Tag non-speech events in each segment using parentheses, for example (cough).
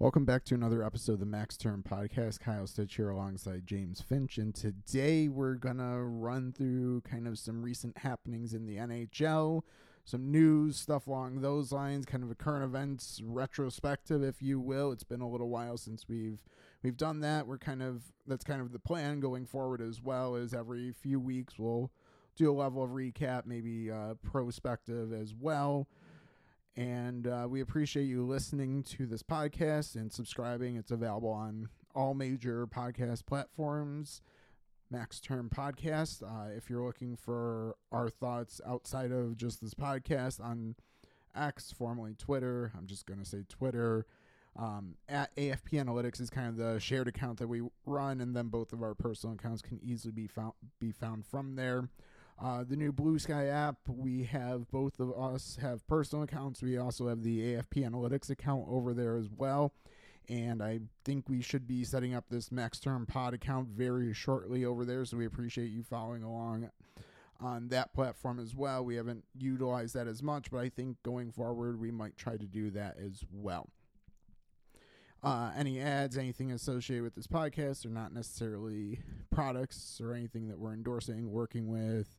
Welcome back to another episode of the Max Term Podcast. Kyle Stitch here alongside James Finch. And today we're going to run through kind of some recent happenings in the NHL, some news, stuff along those lines, kind of a current events retrospective, if you will. It's been a little while since we've we've done that. We're kind of that's kind of the plan going forward as well as every few weeks we'll do a level of recap, maybe uh, prospective as well. And uh, we appreciate you listening to this podcast and subscribing. It's available on all major podcast platforms. Max Term Podcast. Uh, if you're looking for our thoughts outside of just this podcast on X, formerly Twitter, I'm just going to say Twitter. Um, at AFP Analytics is kind of the shared account that we run, and then both of our personal accounts can easily be found be found from there. Uh, the new Bluesky app, we have both of us have personal accounts. We also have the AFP Analytics account over there as well. And I think we should be setting up this Max Term Pod account very shortly over there. So we appreciate you following along on that platform as well. We haven't utilized that as much, but I think going forward, we might try to do that as well. Uh, any ads, anything associated with this podcast are not necessarily products or anything that we're endorsing, working with,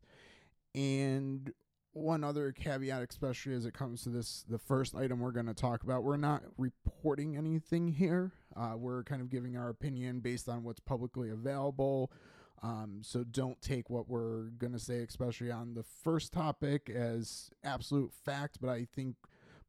and one other caveat, especially as it comes to this, the first item we're going to talk about, we're not reporting anything here. Uh, we're kind of giving our opinion based on what's publicly available. Um, so don't take what we're going to say, especially on the first topic, as absolute fact. But I think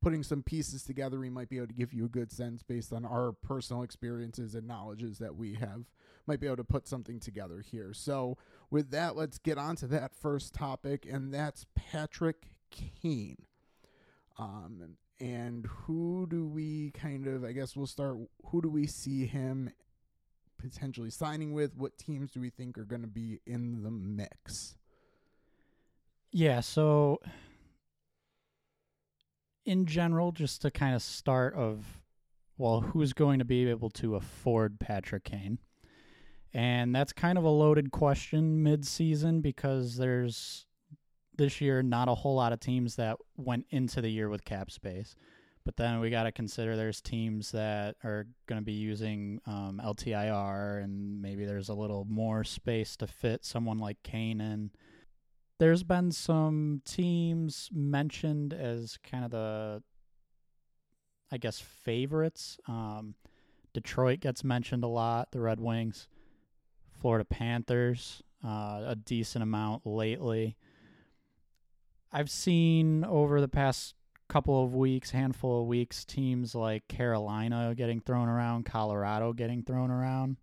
putting some pieces together, we might be able to give you a good sense based on our personal experiences and knowledges that we have. Might be able to put something together here. So, with that, let's get on to that first topic, and that's Patrick Kane. Um, and who do we kind of, I guess we'll start, who do we see him potentially signing with? What teams do we think are going to be in the mix? Yeah, so in general, just to kind of start of, well, who's going to be able to afford Patrick Kane? And that's kind of a loaded question mid-season because there's this year not a whole lot of teams that went into the year with cap space. But then we got to consider there's teams that are going to be using um, LTIR, and maybe there's a little more space to fit someone like Kane in there's been some teams mentioned as kind of the I guess favorites. Um, Detroit gets mentioned a lot, the Red Wings, Florida Panthers, uh, a decent amount lately. I've seen over the past couple of weeks, handful of weeks, teams like Carolina getting thrown around, Colorado getting thrown around.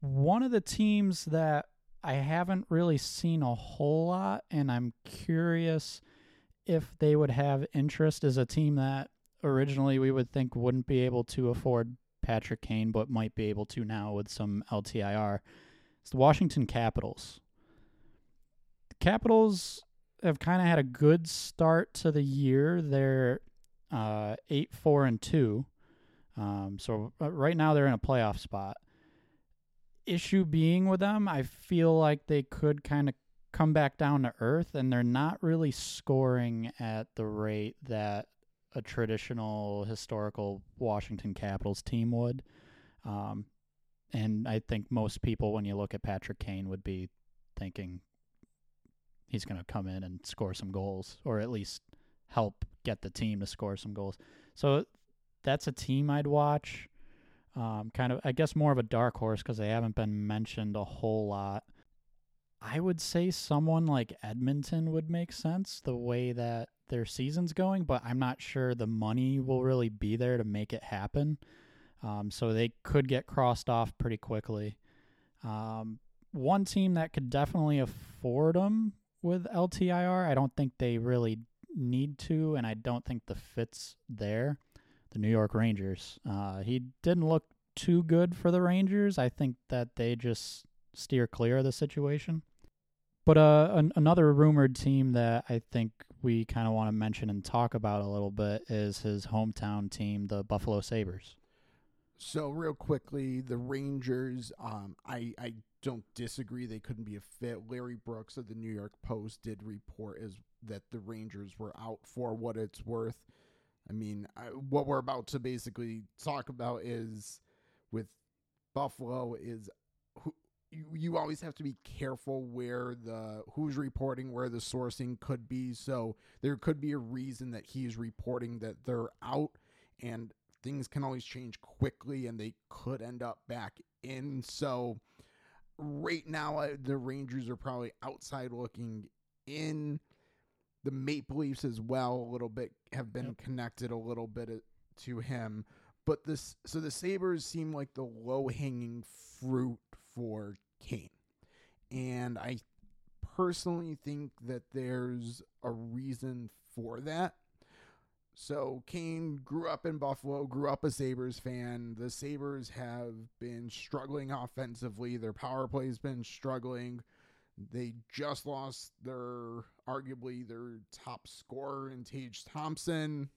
One of the teams that I haven't really seen a whole lot, and I'm curious if they would have interest as a team that originally we would think wouldn't be able to afford Patrick Kane, but might be able to now with some LTIR. It's the Washington Capitals. The Capitals have kind of had a good start to the year. They're uh, eight, four, and two. Um, so uh, right now they're in a playoff spot issue being with them, I feel like they could kind of come back down to earth and they're not really scoring at the rate that a traditional historical Washington Capitals team would. Um, and I think most people, when you look at Patrick Kane, would be thinking he's going to come in and score some goals or at least help get the team to score some goals. So that's a team I'd watch. Um, kind of, I guess, more of a dark horse because they haven't been mentioned a whole lot. I would say someone like Edmonton would make sense the way that their season's going, but I'm not sure the money will really be there to make it happen. Um, so they could get crossed off pretty quickly. Um, one team that could definitely afford them with LTIR, I don't think they really need to, and I don't think the fit's there the New York Rangers. Uh, he didn't look too good for the Rangers. I think that they just steer clear of the situation. But uh, an- another rumored team that I think we kind of want to mention and talk about a little bit is his hometown team, the Buffalo Sabres. So real quickly, the Rangers. Um, I I don't disagree. They couldn't be a fit. Larry Brooks of the New York Post did report as that the Rangers were out for what it's worth I mean, I, what we're about to basically talk about is with Buffalo is who you, you always have to be careful where the who's reporting where the sourcing could be so there could be a reason that he's reporting that they're out and things can always change quickly and they could end up back in. So right now the rangers are probably outside looking in. The maple leafs as well a little bit have been Yep. connected a little bit uh, to him. But this so the sabres seem like the low hanging fruit for kane. And i personally think that there's a reason for that so Kane grew up in Buffalo, grew up a Sabres fan. The Sabres have been struggling offensively. Their power play's been struggling. They just lost their arguably their top scorer in Tage Thompson.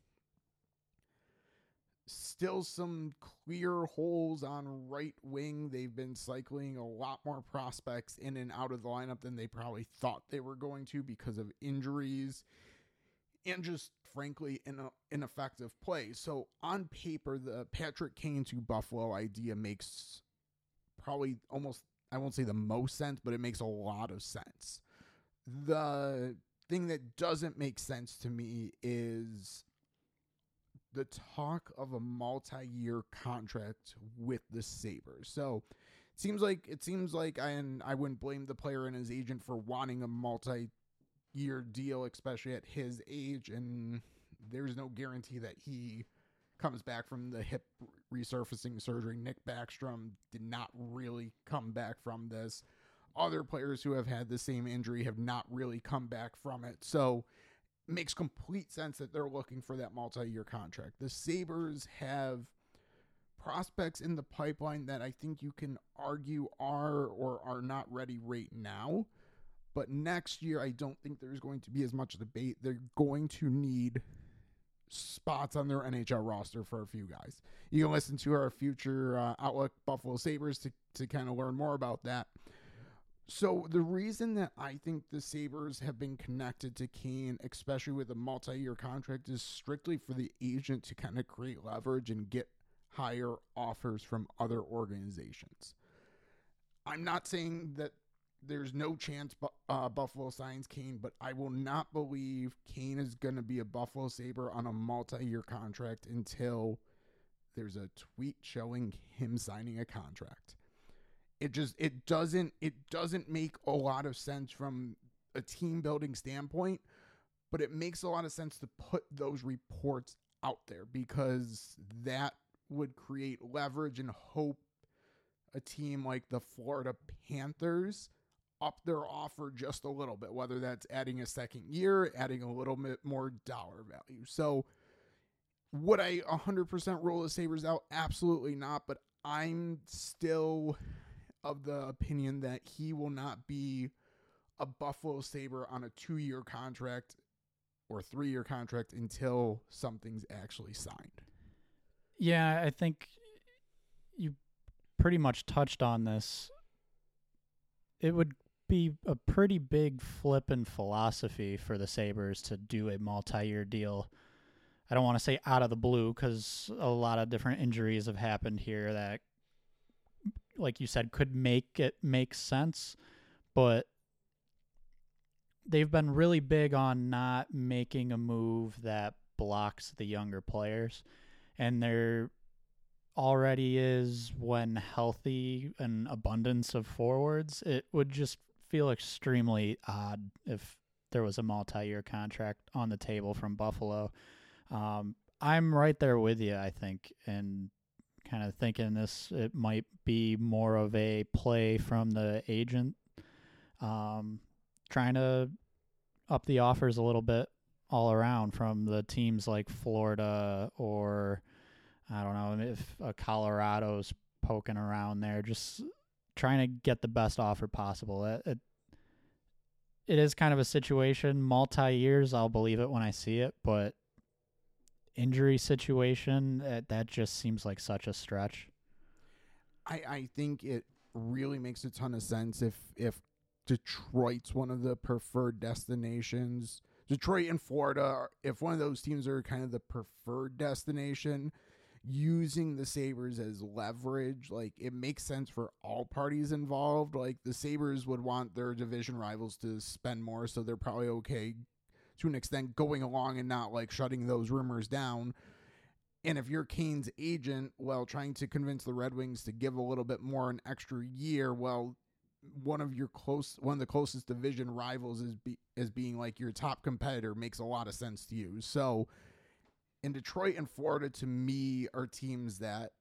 Still some clear holes on right wing. They've been cycling a lot more prospects in and out of the lineup than they probably thought they were going to because of injuries and just frankly in ineffective play. So on paper, the Patrick Kane to Buffalo idea makes probably almost I won't say the most sense, but it makes a lot of sense. The thing that doesn't make sense to me is the talk of a multi-year contract with the Sabres. So it seems like it seems like I and I wouldn't blame the player and his agent for wanting a multi year deal, especially at his age, and there's no guarantee that he comes back from the hip resurfacing surgery. Nick Backstrom did not really come back from this. Other players who have had the same injury have not really come back from it. So it makes complete sense that they're looking for that multi-year contract. The Sabres have prospects in the pipeline that I think you can argue are or are not ready right now. But next year, I don't think there's going to be as much debate. They're going to need spots on their NHL roster for a few guys. You can listen to our future uh, Outlook Buffalo Sabres to, to kind of learn more about that. So, the reason that I think the Sabres have been connected to Kane, especially with a multi year contract, is strictly for the agent to kind of create leverage and get higher offers from other organizations. I'm not saying that there's no chance uh, Buffalo signs Kane, but I will not believe Kane is going to be a Buffalo Sabre on a multi-year contract until there's a tweet showing him signing a contract. It just it doesn't it doesn't make a lot of sense from a team building standpoint, but it makes a lot of sense to put those reports out there because that would create leverage and hope a team like the Florida Panthers up their offer just a little bit, whether that's adding a second year, adding a little bit more dollar value. So, would I 100% roll the Sabres out? Absolutely not. But I'm still of the opinion that he will not be a Buffalo Sabre on a two year contract or three year contract until something's actually signed. Yeah, I think you pretty much touched on this. It would be a pretty big flip in philosophy for the Sabres to do a multi year deal. I don't want to say out of the blue because a lot of different injuries have happened here that, like you said, could make it make sense. But they've been really big on not making a move that blocks the younger players. And there already is, when healthy, an abundance of forwards. It would just feel extremely odd if there was a multi year contract on the table from Buffalo. Um, I'm right there with you, I think, and kind of thinking this it might be more of a play from the agent, um, trying to up the offers a little bit all around from the teams like Florida or I don't know if Colorado's poking around there, just trying to get the best offer possible. It, it, it is kind of a situation, multi years. I'll believe it when I see it, but injury situation, uh, that just seems like such a stretch. I, I think it really makes a ton of sense if if Detroit's one of the preferred destinations, Detroit and Florida, if one of those teams are kind of the preferred destination, using the Sabres as leverage, like it makes sense for all parties involved. Like the Sabres would want their division rivals to spend more, so they're probably okay to an extent going along and not like shutting those rumors down. And if you're Kane's agent, well, trying to convince the Red Wings to give a little bit more an extra year, well, one of your close one of the closest division rivals is be, as being like your top competitor makes a lot of sense to you. So in Detroit and Florida to me are teams that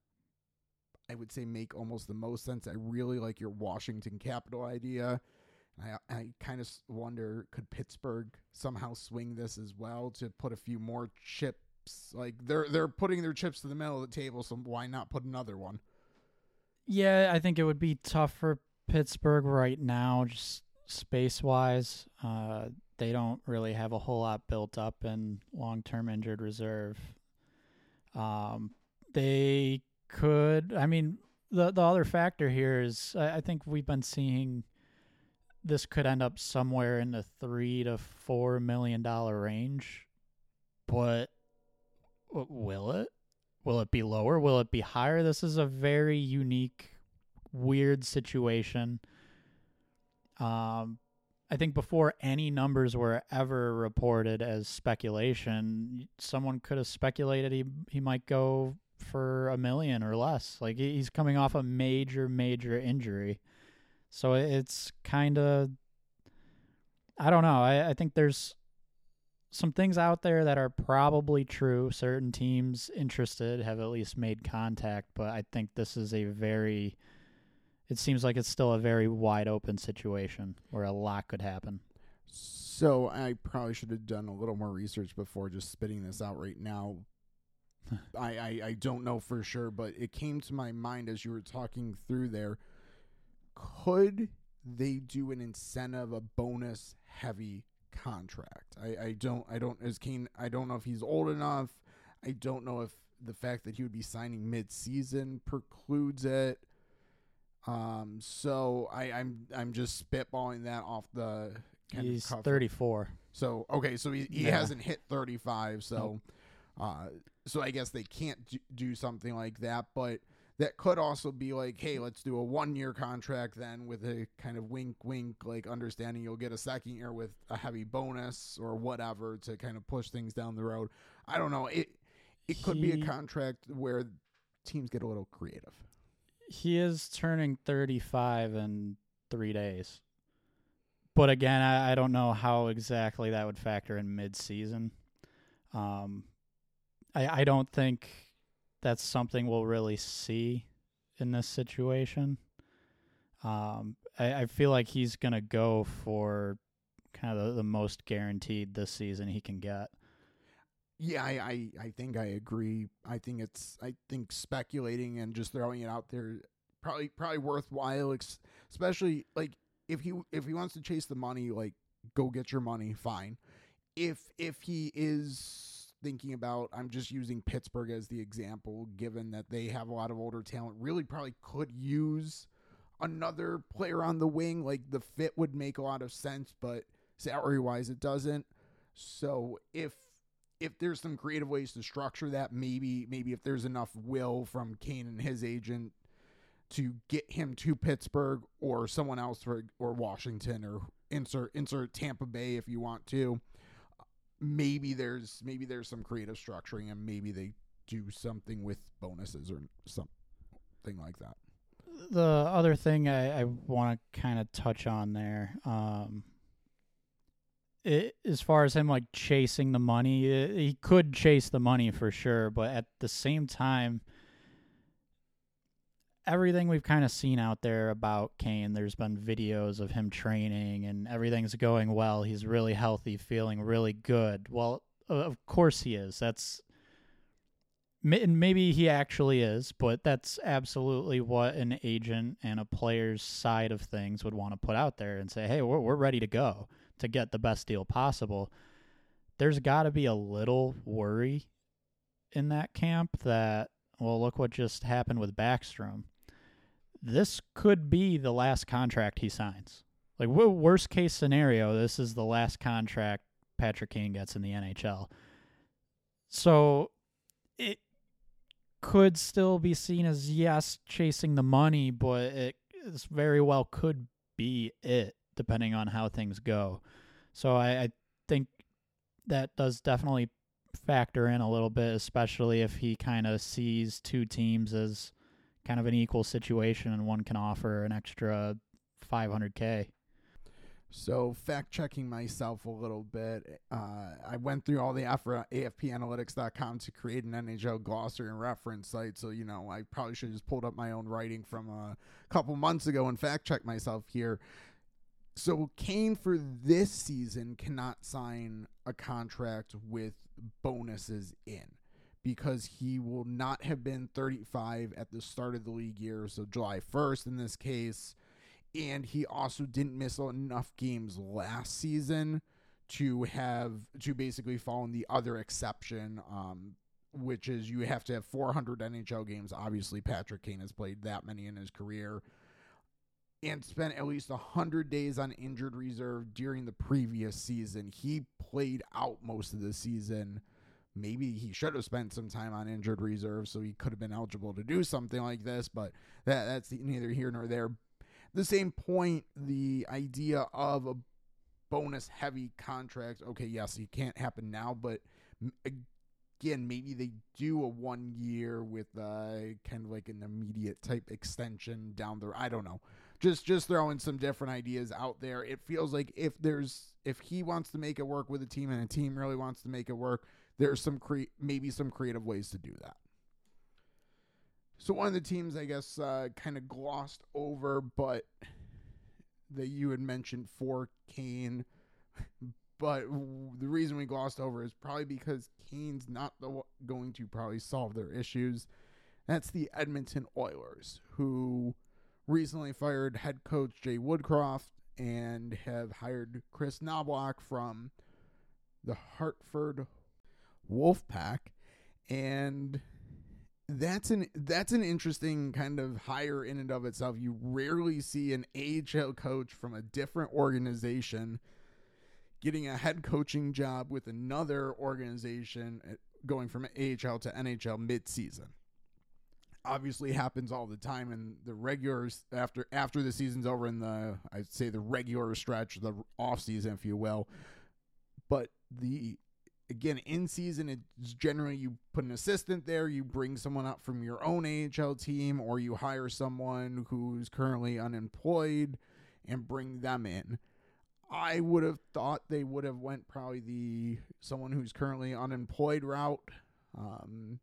I would say make almost the most sense. I really like your Washington Capital idea. I I kind of wonder could Pittsburgh somehow swing this as well to put a few more chips like they're they're putting their chips to the middle of the table so why not put another one? Yeah, I think it would be tough for Pittsburgh right now just space-wise. Uh they don't really have a whole lot built up in long term injured reserve. Um, they could, I mean, the the other factor here is I, I think we've been seeing this could end up somewhere in the three to four million dollar range, but will it? Will it be lower? Will it be higher? This is a very unique, weird situation. Um, I think before any numbers were ever reported as speculation, someone could have speculated he he might go for a million or less. Like he's coming off a major major injury. So it's kind of I don't know. I, I think there's some things out there that are probably true. Certain teams interested have at least made contact, but I think this is a very it seems like it's still a very wide open situation where a lot could happen. So I probably should have done a little more research before just spitting this out right now. (laughs) I, I, I don't know for sure, but it came to my mind as you were talking through there. Could they do an incentive, a bonus heavy contract? I, I don't I don't as Kane I don't know if he's old enough. I don't know if the fact that he would be signing mid season precludes it. Um, so I, I'm I'm just spitballing that off the. He's 34. So okay, so he, he yeah. hasn't hit 35. So, uh, so I guess they can't do something like that. But that could also be like, hey, let's do a one year contract then with a kind of wink, wink, like understanding you'll get a second year with a heavy bonus or whatever to kind of push things down the road. I don't know. It it could be a contract where teams get a little creative he is turning 35 in three days. But again, I, I don't know how exactly that would factor in mid-season. Um, I I don't think that's something we'll really see in this situation. Um, I, I feel like he's gonna go for kind of the, the most guaranteed this season he can get. Yeah, I, I, I think I agree. I think it's I think speculating and just throwing it out there probably probably worthwhile, especially like if he if he wants to chase the money, like go get your money, fine. If if he is thinking about I'm just using Pittsburgh as the example, given that they have a lot of older talent, really probably could use another player on the wing. Like the fit would make a lot of sense, but salary wise it doesn't. So if if there's some creative ways to structure that, maybe maybe if there's enough will from Kane and his agent to get him to Pittsburgh or someone else for or Washington or insert insert Tampa Bay if you want to. Maybe there's maybe there's some creative structuring and maybe they do something with bonuses or something like that. The other thing I, I want to kind of touch on there, um, it, as far as him like chasing the money, it, he could chase the money for sure, but at the same time, everything we've kind of seen out there about Kane, there's been videos of him training and everything's going well. He's really healthy, feeling really good. Well, of course he is. That's maybe he actually is, but that's absolutely what an agent and a player's side of things would want to put out there and say, "Hey, we're we're ready to go." To get the best deal possible, there's got to be a little worry in that camp that, well, look what just happened with Backstrom. This could be the last contract he signs. Like, worst case scenario, this is the last contract Patrick Kane gets in the NHL. So it could still be seen as yes, chasing the money, but it very well could be it, depending on how things go. So I, I think that does definitely factor in a little bit, especially if he kind of sees two teams as kind of an equal situation and one can offer an extra 500k. So, fact checking myself a little bit, uh, I went through all the effort AFPanalytics.com to create an NHL glossary and reference site. So, you know, I probably should have just pulled up my own writing from a couple months ago and fact check myself here. So, Kane for this season cannot sign a contract with bonuses in because he will not have been 35 at the start of the league year. So, July 1st in this case and he also didn't miss enough games last season to have to basically fall in the other exception um, which is you have to have 400 NHL games obviously Patrick Kane has played that many in his career and spent at least 100 days on injured reserve during the previous season he played out most of the season maybe he should have spent some time on injured reserve so he could have been eligible to do something like this but that that's neither here nor there the same point, the idea of a bonus heavy contract, okay, yes, it can't happen now, but again, maybe they do a one year with uh, kind of like an immediate type extension down there. I don't know. Just just throwing some different ideas out there. It feels like if there's if he wants to make it work with a team and a team really wants to make it work, there's some cre- maybe some creative ways to do that. So one of the teams, I guess, uh, kind of glossed over, but that you had mentioned for Kane. But the reason we glossed over is probably because Kane's not the, going to probably solve their issues. That's the Edmonton Oilers, who recently fired head coach Jay Woodcroft and have hired Kris Knoblauch from the Hartford Wolfpack. And that's an that's an interesting kind of hire in and of itself. You rarely see an AHL coach from a different organization getting a head coaching job with another organization uh, going from AHL to NHL mid-season. Obviously happens all the time in the regulars after after the season's over in the I'd say the regular stretch, the off season if you will. But the again, in season, it's generally you put an assistant there, you bring someone up from your own AHL team, or you hire someone who's currently unemployed and bring them in. I would have thought they would have went probably the someone who's currently unemployed route. Um,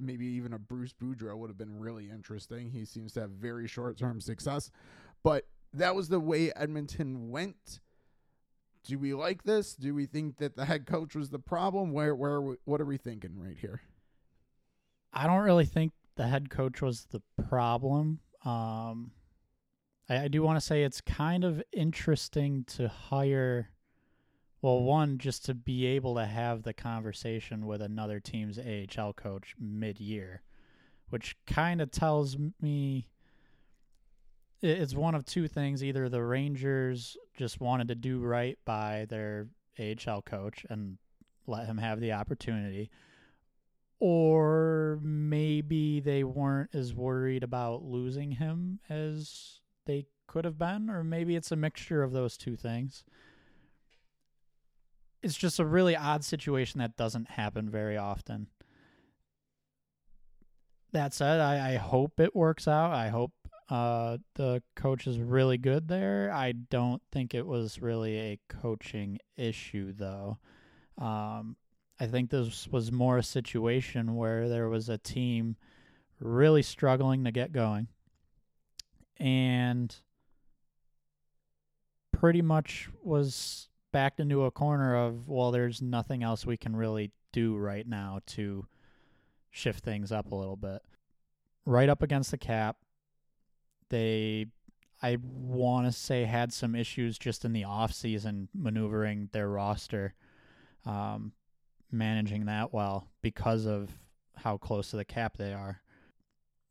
maybe even a Bruce Boudreau would have been really interesting. He seems to have very short term success, but that was the way Edmonton went do we like this? Do we think that the head coach was the problem? Where where what are we thinking right here? I don't really think the head coach was the problem. Um, I, I do want to say it's kind of interesting to hire. Well, mm-hmm. one just to be able to have the conversation with another team's AHL coach mid-year, which kind of tells me it's one of two things. Either the Rangers just wanted to do right by their AHL coach and let him have the opportunity, or maybe they weren't as worried about losing him as they could have been, or maybe it's a mixture of those two things. It's just a really odd situation that doesn't happen very often. That said, I, I hope it works out. I hope uh, the coach is really good there. I don't think it was really a coaching issue, though. Um, I think this was more a situation where there was a team really struggling to get going and pretty much was backed into a corner of, well, there's nothing else we can really do right now to shift things up a little bit. Right up against the cap, they I want to say had some issues just in the off season maneuvering their roster, um, managing that well because of how close to the cap they are.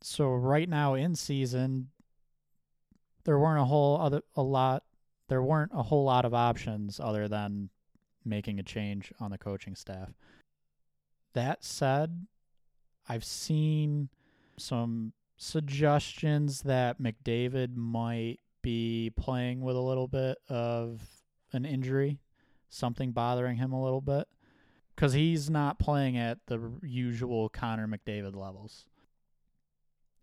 So right now in season, there weren't a whole other a lot. There weren't a whole lot of options other than making a change on the coaching staff. That said, I've seen some suggestions that McDavid might be playing with a little bit of an injury, something bothering him a little bit, because he's not playing at the usual Connor McDavid levels.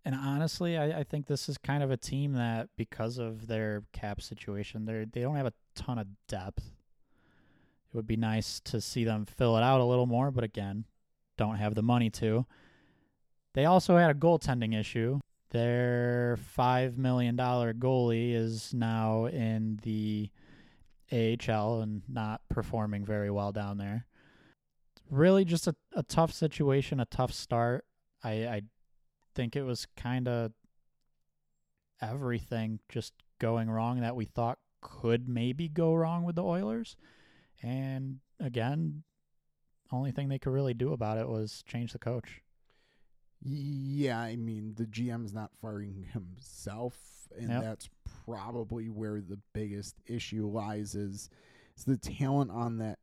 And honestly, I, I think this is kind of a team that, because of their cap situation, they they don't have a ton of depth. It would be nice to see them fill it out a little more, but again, don't have the money to. They also had a goaltending issue. Their $5 million goalie is now in the AHL and not performing very well down there. Really, just a, a tough situation, a tough start. I, I think it was kind of everything just going wrong that we thought could maybe go wrong with the Oilers. And again, only thing they could really do about it was change the coach. Yeah, I mean the GM's not firing himself, and Yep. that's probably where the biggest issue lies. Is, is the talent on that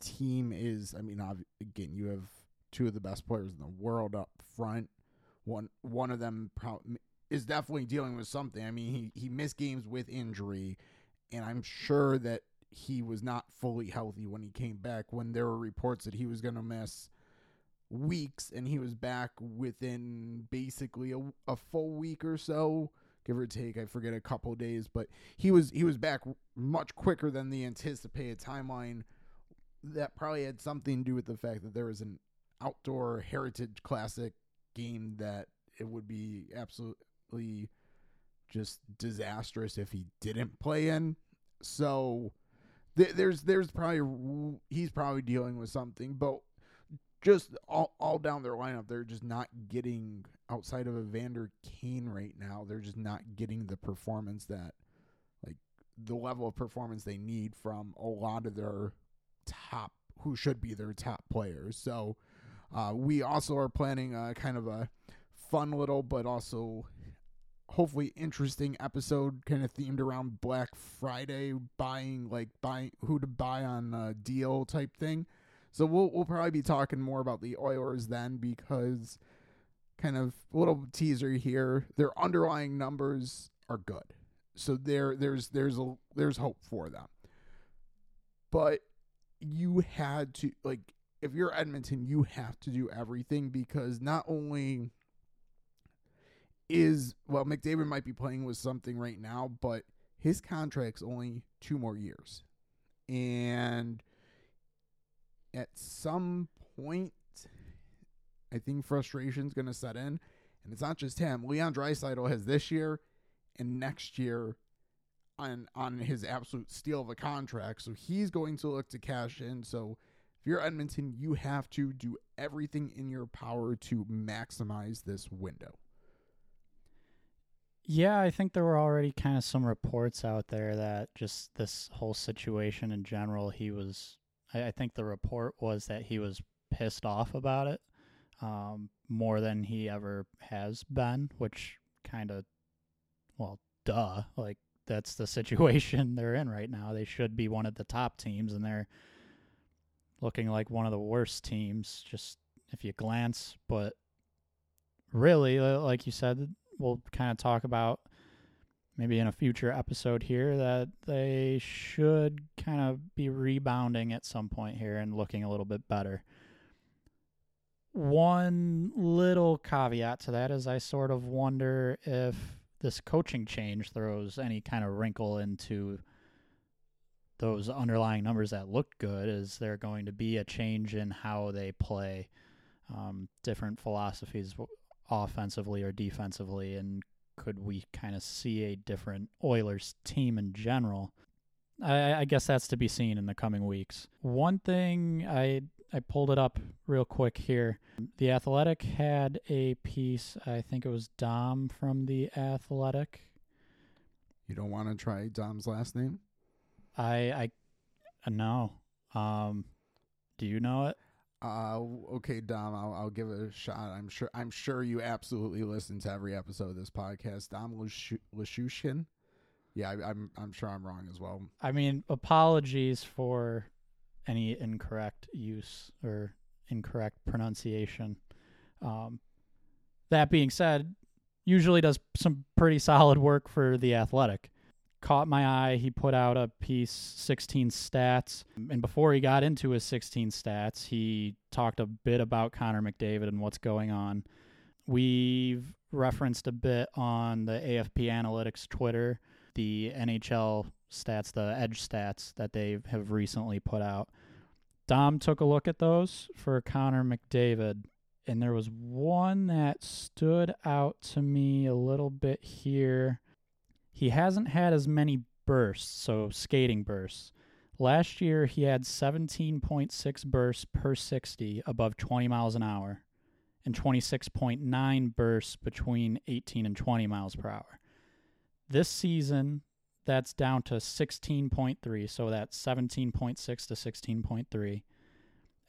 team is? I mean, again, you have two of the best players in the world up front. One one of them pro- is definitely dealing with something. I mean, he he missed games with injury, and I'm sure that he was not fully healthy when he came back. When there were reports that he was going to miss weeks and he was back within basically a, a full week or so give or take i forget a couple days but he was he was back much quicker than the anticipated timeline that probably had something to do with the fact that there was an outdoor heritage classic game that it would be absolutely just disastrous if he didn't play in so th- there's there's probably he's probably dealing with something but just all, all down their lineup, they're just not getting outside of Evander Kane right now. They're just not getting the performance that, like, the level of performance they need from a lot of their top, who should be their top players. So, uh, we also are planning a kind of a fun little, but also hopefully interesting episode, kind of themed around Black Friday, buying like buying who to buy on a deal type thing. So we'll we'll probably be talking more about the Oilers then because kind of little teaser here. Their underlying numbers are good. So there there's there's a there's hope for them. But you had to like if you're Edmonton, you have to do everything because not only is well McDavid might be playing with something right now, but his contract's only two more years. And at some point, I think frustration's going to set in, and it's not just him. Leon Draisaitl has this year and next year on on his absolute steal of a contract, so he's going to look to cash in. So if you're Edmonton, you have to do everything in your power to maximize this window. Yeah, I think there were already kind of some reports out there that just this whole situation in general, he was. I, think the report was that he was pissed off about it um, more than he ever has been, which kind of, well, duh. Like, that's the (laughs) situation they're in right now. They should be one of the top teams, and they're looking like one of the worst teams, just if you glance. But really, like you said, we'll kind of talk about maybe in a future episode here that they should kind of be rebounding at some point here and looking a little bit better. One little caveat to that is I sort of wonder if this coaching change throws any kind of wrinkle into those underlying numbers that looked good. Is there going to be a change in how they play um, different philosophies offensively or defensively, and could we kind of see a different Oilers team in general? I, I guess that's to be seen in the coming weeks. One thing I I pulled it up real quick here. The Athletic had a piece. I think it was Dom from the Athletic. You don't want to try Dom's last name? I I uh, no. Um, do you know it? Uh, okay, Dom, I'll, I'll give it a shot. I'm sure I'm sure you absolutely listen to every episode of this podcast. Dom Lashu- Lashushin. Yeah, I, I'm I'm sure I'm wrong as well. I mean, apologies for any incorrect use or incorrect pronunciation. Um, that being said, usually does some pretty solid work for the athletic. Caught my eye. He put out a piece, 16 stats. And before he got into his 16 stats, he talked a bit about Connor McDavid and what's going on. We've referenced a bit on the AFP Analytics Twitter, the NHL stats, the edge stats that they have recently put out. Dom took a look at those for Connor McDavid, and there was one that stood out to me a little bit here. He hasn't had as many bursts, so skating bursts. Last year, he had 17.6 bursts per 60 above 20 miles an hour and 26.9 bursts between 18 and 20 miles per hour. This season, that's down to 16.3, so that's 17.6 to 16.3.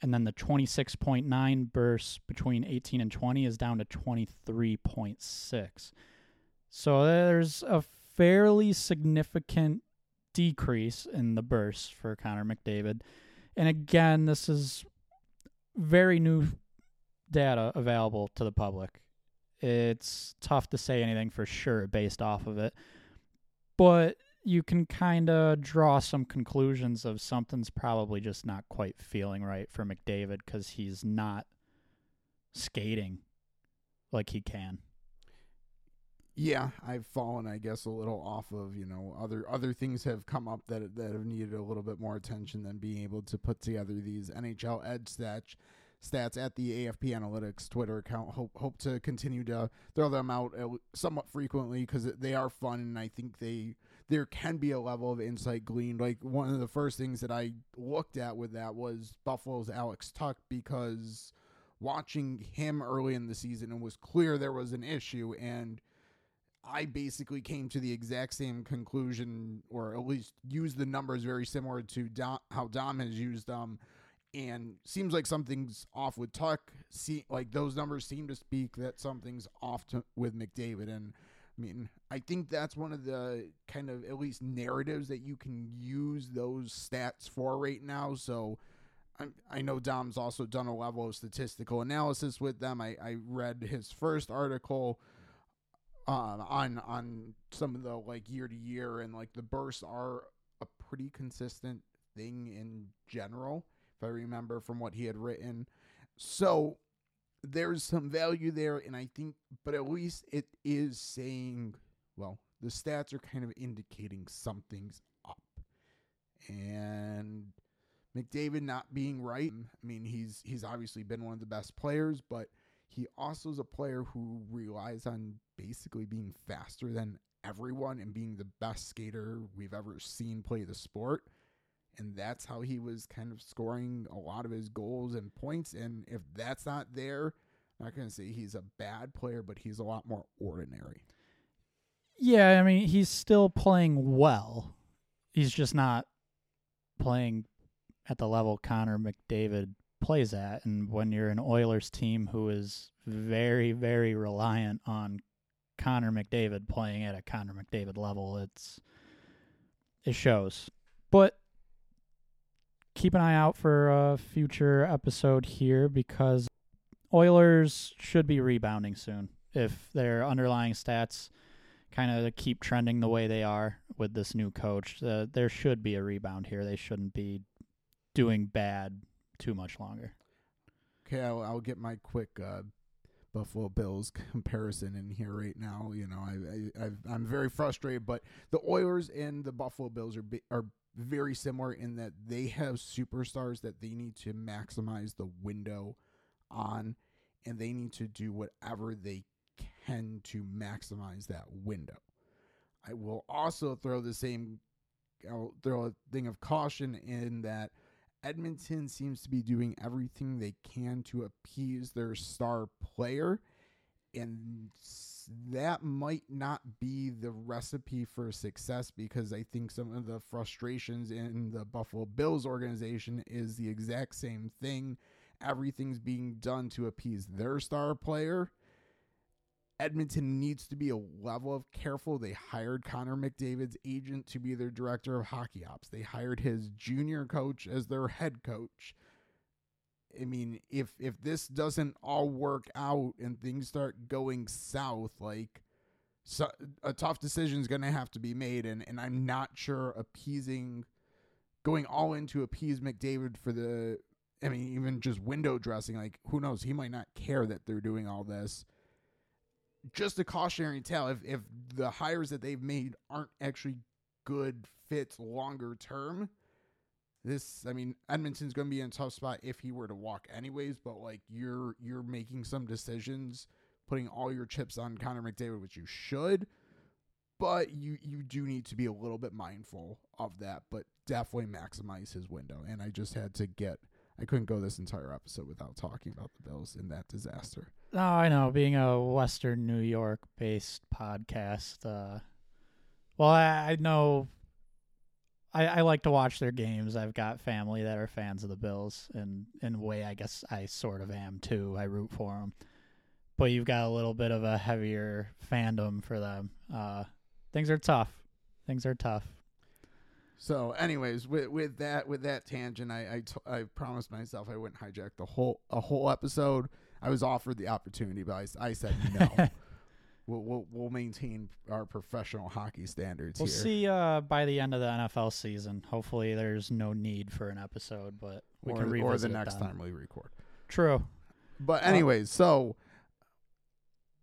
And then the 26.9 bursts between 18 and 20 is down to 23.6. So there's a fairly significant decrease in the bursts for Connor McDavid. And again, this is very new data available to the public. It's tough to say anything for sure based off of it. But you can kind of draw some conclusions of something's probably just not quite feeling right for McDavid because he's not skating like he can. Yeah, I've fallen, I guess, a little off of you know other other things have come up that that have needed a little bit more attention than being able to put together these NHL edge stats stats at the AFP Analytics Twitter account. Hope hope to continue to throw them out uh, somewhat frequently because they are fun, and I think they there can be a level of insight gleaned. Like one of the first things that I looked at with that was Buffalo's Alex Tuch because watching him early in the season, it was clear there was an issue and. I basically came to the exact same conclusion, or at least used the numbers very similar to Dom, how Dom has used them. And seems like something's off with Tuch. See, like those numbers seem to speak that something's off to, with McDavid, and I mean, I think that's one of the kind of at least narratives that you can use those stats for right now. So. I, I know Dom's also done a level of statistical analysis with them. I, I read his first article um, on on some of the like year to year, and like the bursts are a pretty consistent thing in general if I remember from what he had written. So there's some value there, and I think, but at least it is saying, well, the stats are kind of indicating something's up. And McDavid not being right, I mean, he's he's obviously been one of the best players, but he also is a player who relies on basically being faster than everyone and being the best skater we've ever seen play the sport and that's how he was kind of scoring a lot of his goals and points. And if that's not there, I'm not going to say he's a bad player, but he's a lot more ordinary. Yeah, I mean, he's still playing well. He's just not playing at the level Connor McDavid plays at. And when you're an Oilers team who is very, very reliant on Connor McDavid playing at a Connor McDavid level, it's it shows. But keep an eye out for a future episode here because Oilers should be rebounding soon if their underlying stats kind of keep trending the way they are with this new coach. Uh, there should be a rebound here. They shouldn't be doing bad too much longer. Okay, I'll, I'll get my quick uh, Buffalo Bills comparison in here right now. You know, I, I am very frustrated, but the Oilers and the Buffalo Bills are are very similar in that they have superstars that they need to maximize the window on, and they need to do whatever they can to maximize that window. I will also throw the same, I'll throw a thing of caution in that Edmonton seems to be doing everything they can to appease their star player, and that might not be the recipe for success because I think some of the frustrations in the Buffalo Bills organization is the exact same thing. Everything's being done to appease their star player. Edmonton needs to be a level of careful. They hired Connor McDavid's agent to be their director of hockey ops. They hired his junior coach as their head coach. I mean, if if this doesn't all work out and things start going south, like so, a tough decision is going to have to be made, and and I'm not sure appeasing, going all in to appease McDavid for the, I mean, even just window dressing, like who knows, he might not care that they're doing all this. Just a cautionary tale: if if the hires that they've made aren't actually good fits longer term, this I mean Edmonton's going to be in a tough spot if he were to walk anyways, but like you're you're making some decisions putting all your chips on Connor McDavid which you should, but you you do need to be a little bit mindful of that, but definitely maximize his window. And I just had to get I couldn't go this entire episode without talking about the Bills in that disaster. Oh, I know. Being a Western New York based podcast, uh, well, I, I know I, I like to watch their games. I've got family that are fans of the Bills, and in a way, I guess I sort of am too. I root for them, but you've got a little bit of a heavier fandom for them. Uh, things are tough. Things are tough. So, anyways, with with that with that tangent, I I, t- I promised myself I wouldn't hijack the whole a whole episode. I was offered the opportunity, but I, I said no. (laughs) we'll, we'll we'll maintain our professional hockey standards We'll here. see uh, by the end of the NFL season. Hopefully, there's no need for an episode, but we or, can or the next then. time we record. True. But Uh, anyways, so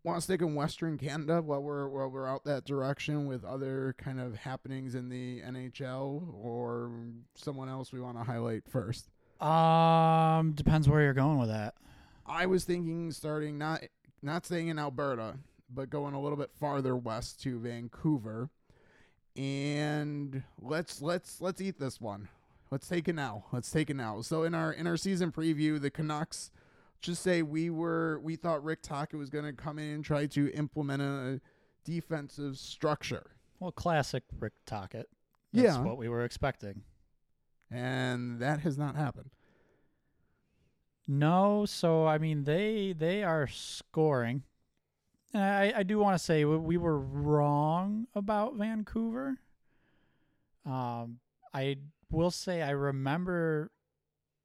want to stick in Western Canada while we're while we're out that direction with other kind of happenings in the NHL, or someone else we want to highlight first. Um, depends where you're going with that. I was thinking starting not not staying in Alberta, but going a little bit farther west to Vancouver. And let's let's let's eat this one. Let's take it now. Let's take it now. So in our in our season preview, the Canucks just say we were we thought Rick Tocchet was going to come in and try to implement a defensive structure. Well, classic Rick Tocchet. That's Yeah. what we were expecting. And that has not happened. No, so I mean they they are scoring. And I I do want to say we- we were wrong about Vancouver. Um, I will say I remember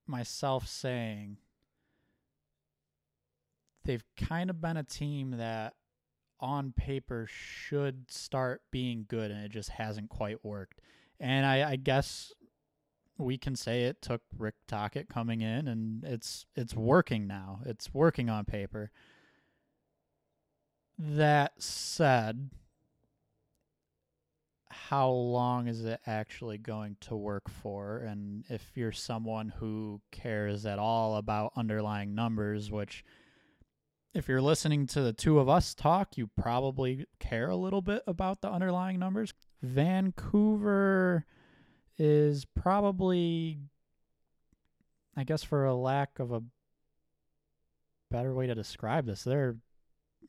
myself saying they've kind of been a team that on paper should start being good and it just hasn't quite worked. And I, I guess we can say it took Rick Tocchet coming in and it's it's working now. It's working on paper. That said, how long is it actually going to work for? And if you're someone who cares at all about underlying numbers, which if you're listening to the two of us talk, you probably care a little bit about the underlying numbers. Vancouver is probably, I guess, for a lack of a better way to describe this, they're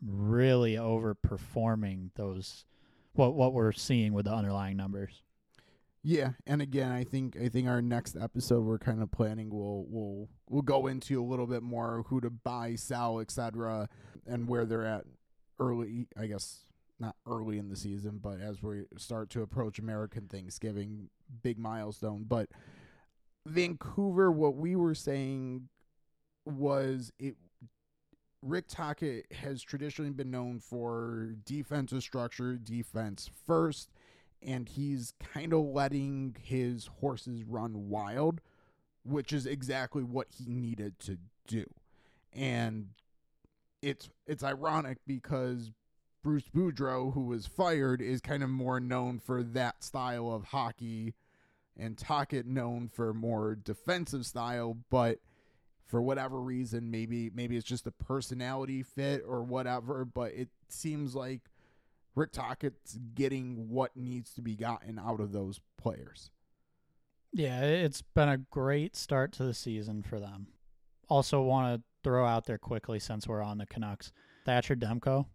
really overperforming those what what we're seeing with the underlying numbers. Yeah, and again, I think I think our next episode we're kind of planning will will we'll go into a little bit more who to buy, sell, etc., and where they're at early. I guess not early in the season, but as we start to approach American Thanksgiving, big milestone. But Vancouver, what we were saying was it. Rick Tocchet has traditionally been known for defensive structure, defense first and he's kind of letting his horses run wild, which is exactly what he needed to do. And it's it's ironic because Bruce Boudreau, who was fired, is kind of more known for that style of hockey, and Tocchet known for more defensive style, but for whatever reason, maybe maybe it's just a personality fit or whatever, but it seems like Rick Tocchet's getting what needs to be gotten out of those players. Yeah, it's been a great start to the season for them. Also, want to throw out there quickly since we're on the Canucks, Thatcher Demko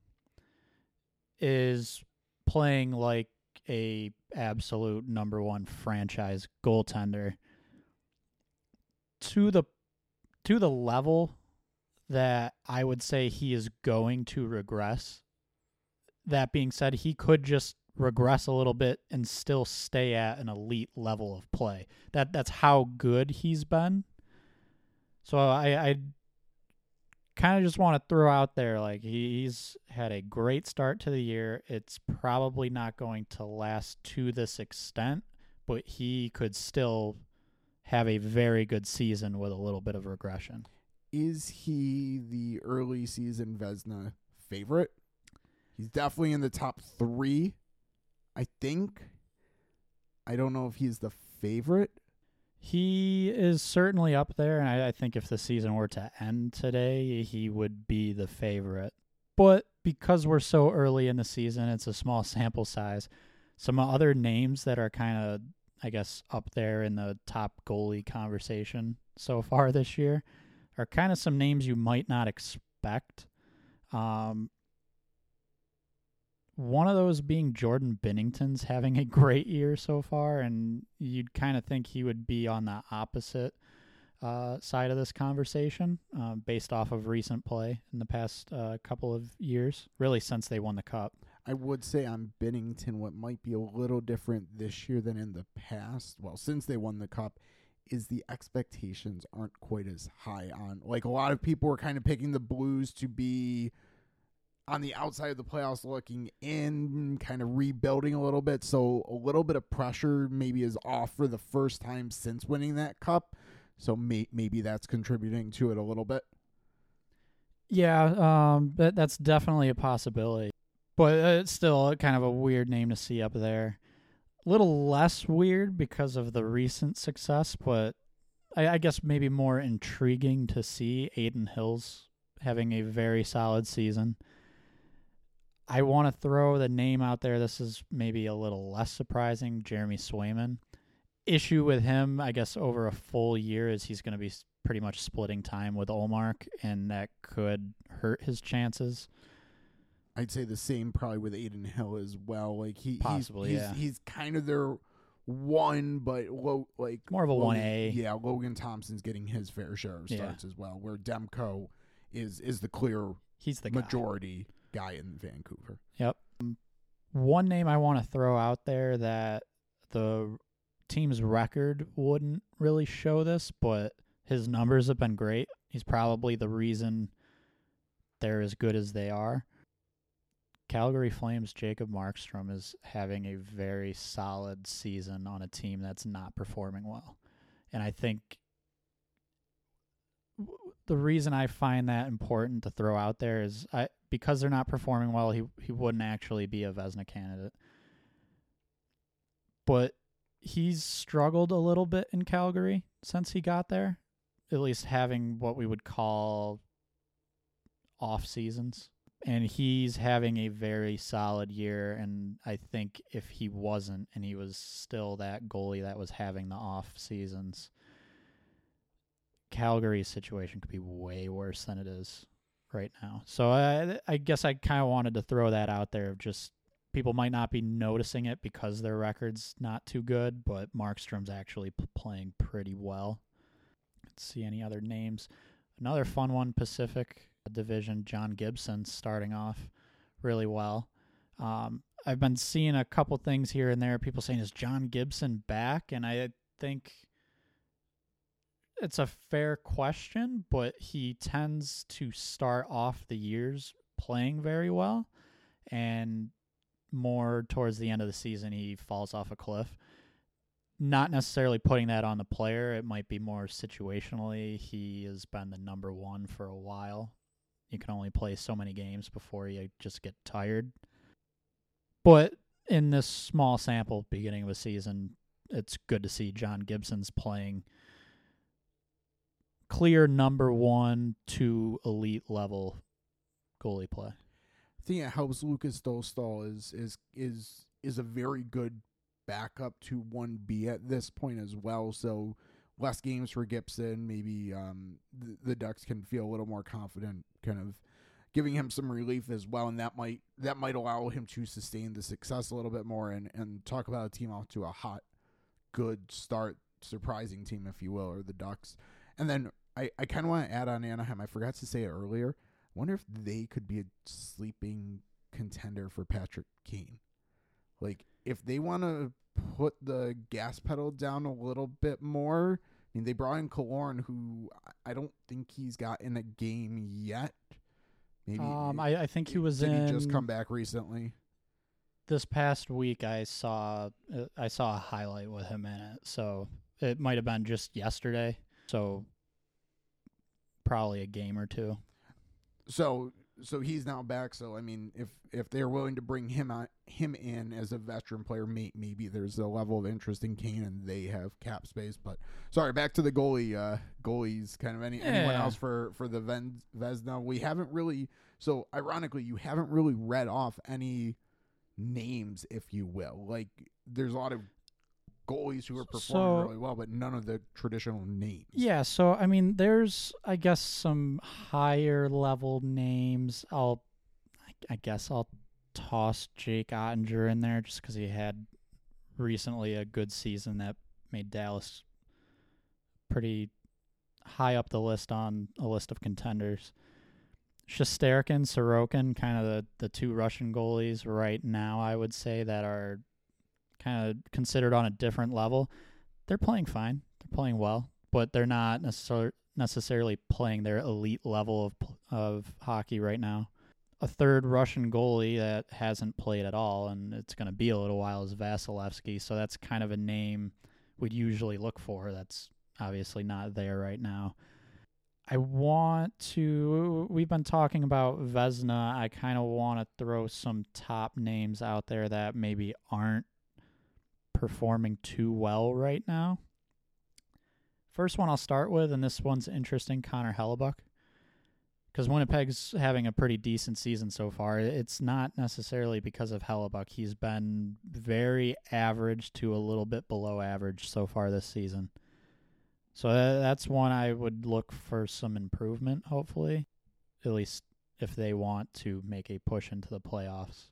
is playing like a absolute number one franchise goaltender to the to the level that I would say he is going to regress that being said, he could just regress a little bit and still stay at an elite level of play. That that's how good he's been. So I I kind of just want to throw out there like he's had a great start to the year. It's probably not going to last to this extent, but he could still have a very good season with a little bit of regression. Is he the early season Vezina favorite? He's definitely in the top three, I think. I don't know if he's the favorite. He is certainly up there, and I, I think if the season were to end today, he would be the favorite. But because we're so early in the season, it's a small (laughs) sample size. Some other names that are kind of, I guess, up there in the top goalie conversation so far this year are kind of some names you might not expect. Um, one of those being Jordan Binnington's having a great year so far, and you'd kind of think he would be on the opposite uh, side of this conversation uh, based off of recent play in the past uh, couple of years, really since they won the cup. I would say on Binnington, what might be a little different this year than in the past, well, since they won the cup, is the expectations aren't quite as high on. Like a lot of people were kind of picking the Blues to be on the outside of the playoffs looking in, kind of rebuilding a little bit. So a little bit of pressure maybe is off for the first time since winning that cup. So may- maybe that's contributing to it a little bit. Yeah, um, that that's definitely a possibility, but it's still kind of a weird name to see up there. A little less weird because of the recent success, but I, I guess maybe more intriguing to see Adin Hill's having a very solid season. I want to throw the name out there. This is maybe a little less surprising. Jeremy Swayman. Issue with him, I guess, over a full year is he's going to be pretty much splitting time with Ullmark, and that could hurt his chances. I'd say the same probably with Adin Hill as well. Like he Possibly, he's, yeah. he's, he's kind of their one, but low like More of a 1A. Yeah, Logan Thompson's getting his fair share of Yeah. starts as well. Where Demko is is the clear He's the majority guy in Vancouver. Yep. One name I want to throw out there that the team's record wouldn't really show this, but his numbers have been great. He's probably the reason they're as good as they are. Calgary Flames Jacob Markstrom is having a very solid season on a team that's not performing well. And I think the reason I find that important to throw out there is I because they're not performing well, he he wouldn't actually be a Vezina candidate. But he's struggled a little bit in Calgary since he got there, at least having what we would call off seasons. And he's having a very solid year and I think if he wasn't and he was still that goalie that was having the off seasons, Calgary's situation could be way worse than it is right now. So I I guess I kind of wanted to throw that out there of just people might not be noticing it because their record's not too good, but Markstrom's actually p- playing pretty well. Let's see any other names. Another fun one, Pacific Division, John Gibson starting off really well. Um, I've been seeing a couple things here and there. People saying, "Is John Gibson back?" And I think it's a fair question, but he tends to start off the years playing very well, and more towards the end of the season he falls off a cliff. Not necessarily putting that on the player. It might be more situationally. He has been the number one for a while. You can only play so many games before you just get tired. But in this small sample beginning of a season, it's good to see John Gibson's playing clear number one to elite level goalie play. I think it helps Lukas Dostal is is is is a very good backup to one B at this point as well. So less games for Gibson, maybe um, the, the Ducks can feel a little more confident, kind of giving him some relief as well, and that might that might allow him to sustain the success a little bit more and and talk about a team off to a hot, good start, surprising team if you will, or the Ducks, and then. I, I kind of want to add on Anaheim. I forgot to say it earlier. wonder if they could be a sleeping contender for Patrick Kane. Like if they want to put the gas pedal down a little bit more, I mean they brought in Killorn, who I don't think he's got in a game yet. Maybe Um, I, I think he was did in he just come back recently? this past week. I saw uh, I saw a highlight with him in it, so it might have been just yesterday. So probably a game or two. So so he's now back. So I mean, if if they're willing to bring him on, him in as a veteran player, may, maybe there's a level of interest in Kane, and they have cap space. But sorry, back to the goalie. Uh, goalies, kind of any anyone else for for the Ven, Vezina. We haven't really. So ironically, you haven't really read off any names, if you will. Like there's a lot of goalies who are performing So- really well, but none of the traditional names. Yeah, so I mean, there's I guess some higher level names. I'll, I, I guess I'll toss Jake Oettinger in there just because he had recently a good season that made Dallas pretty high up the list on a list of contenders. Shesterkin, Sorokin, kind of the, the two Russian goalies right now, I would say, that are kind of considered on a different level. They're playing fine. They're playing well, but they're not necessar- necessarily playing their elite level of of hockey right now. A third Russian goalie that hasn't played at all, and it's going to be a little while, is Vasilevskiy. So that's kind of a name we'd usually look for. That's obviously not there right now. I want to. We've been talking about Vezina. I kind of want to throw some top names out there that maybe aren't performing too well right now. First one I'll start with, and this one's interesting Connor Hellebuyck. Because Winnipeg's having a pretty decent season so far. It's not necessarily because of Hellebuyck. He's been very average to a little bit below average so far this season. So that's one I would look for some improvement, hopefully, at least if they want to make a push into the playoffs.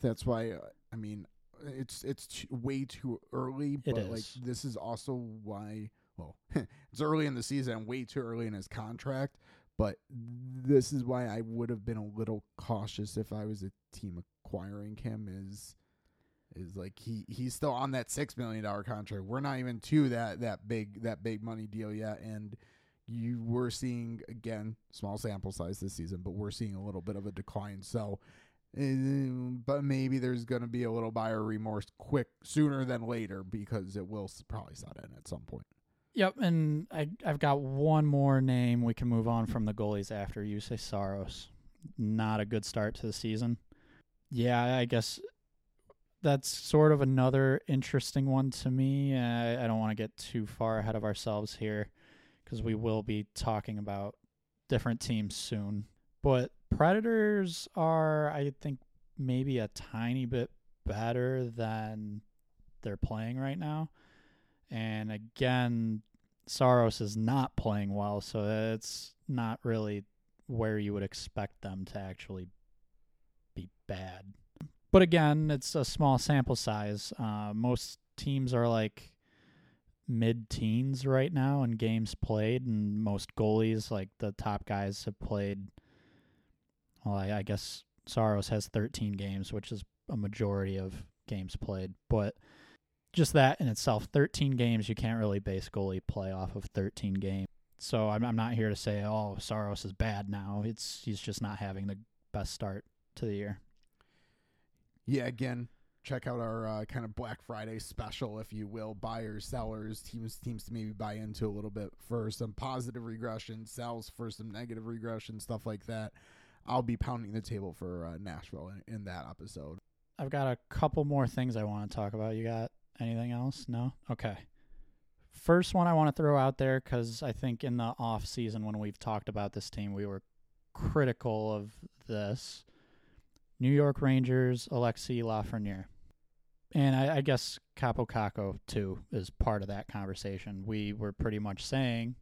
That's why uh, I mean it's it's way too early. But like this is also why well (laughs) it's early in the season, way too early in his contract. But this is why I would have been a little cautious if I was a team acquiring him. Is is like he he's still on that six million dollar contract. We're not even to that that big that big money deal yet, and you were seeing again small sample size this season, but we're seeing a little bit of a decline. So, Eh, but maybe there's going to be a little buyer remorse quick sooner than later because it will probably set in at some point. Yep, and I I've got one more name. We can move on from the goalies after you say Saros. Not a good start to the season. Yeah, I guess that's sort of another interesting one to me. I, I don't want to get too far ahead of ourselves here because we will be talking about different teams soon. But Predators are, I think, maybe a tiny bit better than they're playing right now. And again, Saros is not playing well, so it's not really where you would expect them to actually be bad. But again, it's a small sample size. Uh, most teams are like mid teens right now in games played, and most goalies, like the top guys, have played. Well, I, I guess Saros has 13 games, which is a majority of games played. But just that in itself, 13 games, you can't really base goalie play off of 13 games. So I'm, I'm not here to say, oh, Saros is bad now. It's he's just not having the best start to the year. Yeah, again, check out our uh, kind of Black Friday special, if you will. Buyers, sellers, teams teams to maybe buy into a little bit for some positive regression, sells for some negative regression, stuff like that. I'll be pounding the table for uh, Nashville in, in that episode. I've got a couple more things I want to talk about. You got anything else? No? Okay. First one I want to throw out there because I think in the off season when we've talked about this team, we were critical of this. New York Rangers, Alexis Lafrenière. And I, I guess Kaapo Kakko, too, is part of that conversation. We were pretty much saying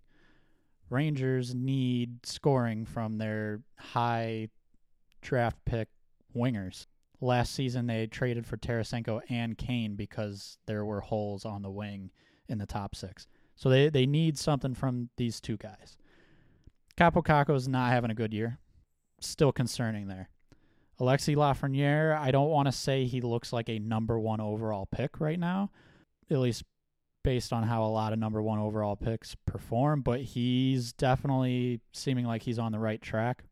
Rangers need scoring from their high draft pick wingers. Last season, they traded for Tarasenko and Kane because there were holes on the wing in the top six. So they, they need something from these two guys. Kaapo Kakko's not having a good year. Still concerning there. Alexis Lafrenière, I don't want to say he looks like a number one overall pick right now, at least based on how a lot of number one overall picks perform, but he's definitely seeming like he's on the right track.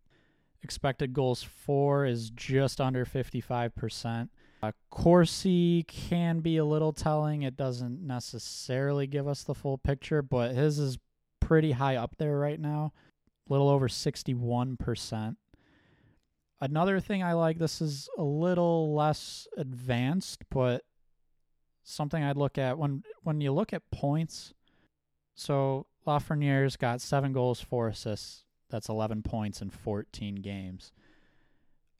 Expected goals for is just under 55%. Uh, Corsi can be a little telling. It doesn't necessarily give us the full picture, but his is pretty high up there right now, a little over 61%. Another thing I like, this is a little less advanced, but something I'd look at when when you look at points. So Lafrenière's got seven goals, four assists. That's 11 points in 14 games.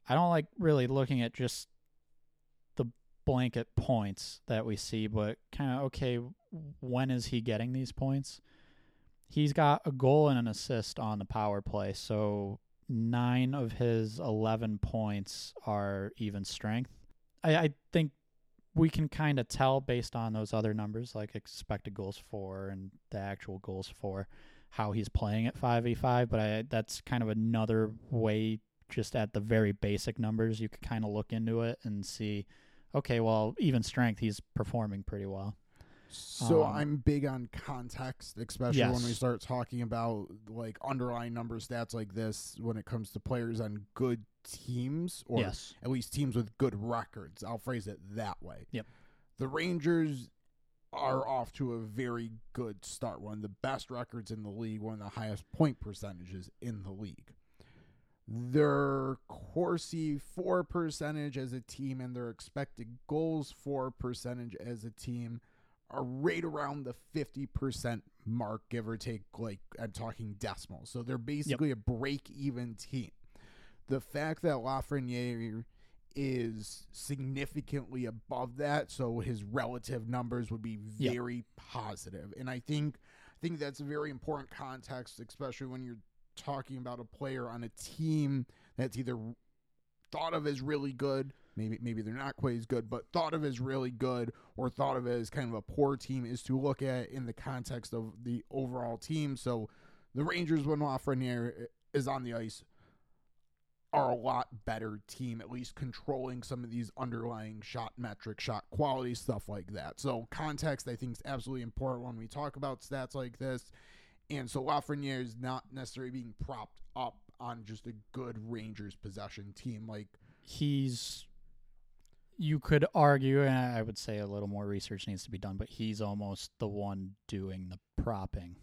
I don't like really looking at just the blanket points that we see, but kind of okay, when is he getting these points? He's got a goal and an assist on the power play, so nine of his 11 points are even strength. I, I think we can kind of tell based on those other numbers, like expected goals for and the actual goals for, how he's playing at 5v5. But I, that's kind of another way, just at the very basic numbers, you could kind of look into it and see, okay, well, even strength, he's performing pretty well. So Um, I'm big on context, especially when we start talking about like underlying number stats like this when it comes to players on good teams or yes. at least teams with good records. I'll phrase it that way. Yep. The Rangers are off to a very good start. One of the best records in the league, one of the highest point percentages in the league. Their Corsi for percentage as a team and their expected goals for percentage as a team are right around the 50% mark, give or take, like I'm talking decimals. So they're basically a break even team. The fact that Lafrenière is significantly above that, so his relative numbers would be Yep. very positive. And I think I think that's a very important context, especially when you're talking about a player on a team that's either thought of as really good, maybe maybe they're not quite as good, but thought of as really good or thought of as kind of a poor team is to look at in the context of the overall team. So the Rangers when Lafrenière is on the ice are a lot better team, at least controlling some of these underlying shot metric, shot quality, stuff like that. So context, I think, is absolutely important when we talk about stats like this. And so Lafrenière is not necessarily being propped up on just a good Rangers possession team. Like He's, you could argue, and I would say a little more research needs to be done, but he's almost the one doing the propping.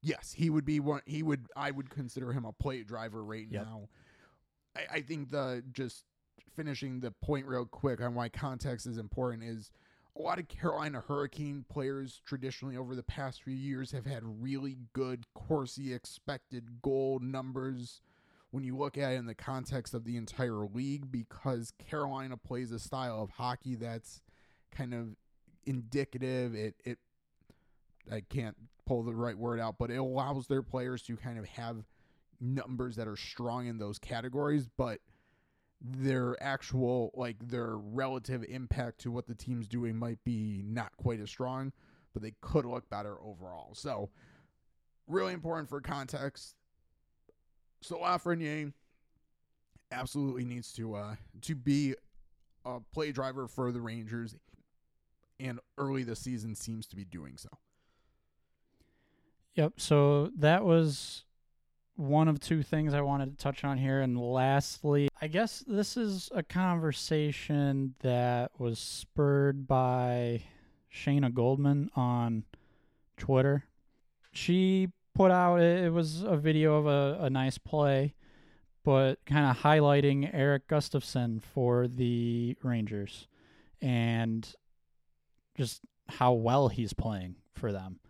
Yes, he would be one. He would. I would consider him a play driver right Yep. now. I, I think the just finishing the point real quick on why context is important is a lot of Carolina Hurricane players traditionally over the past few years have had really good Corsi expected goal numbers when you look at it in the context of the entire league because Carolina plays a style of hockey that's kind of indicative. It it I can't pull the right word out, but it allows their players to kind of have numbers that are strong in those categories, but their actual like their relative impact to what the team's doing might be not quite as strong, but they could look better overall. So really important for context. So Lafrenière absolutely needs to uh to be a play driver for the Rangers and early this season seems to be doing so. Yep. So that was one of two things I wanted to touch on here. And lastly, I guess this is a conversation that was spurred by Shayna Goldman on Twitter. She put out, it was a video of a, a nice play, but kind of highlighting Erik Gustafsson for the Rangers and just how well he's playing for them.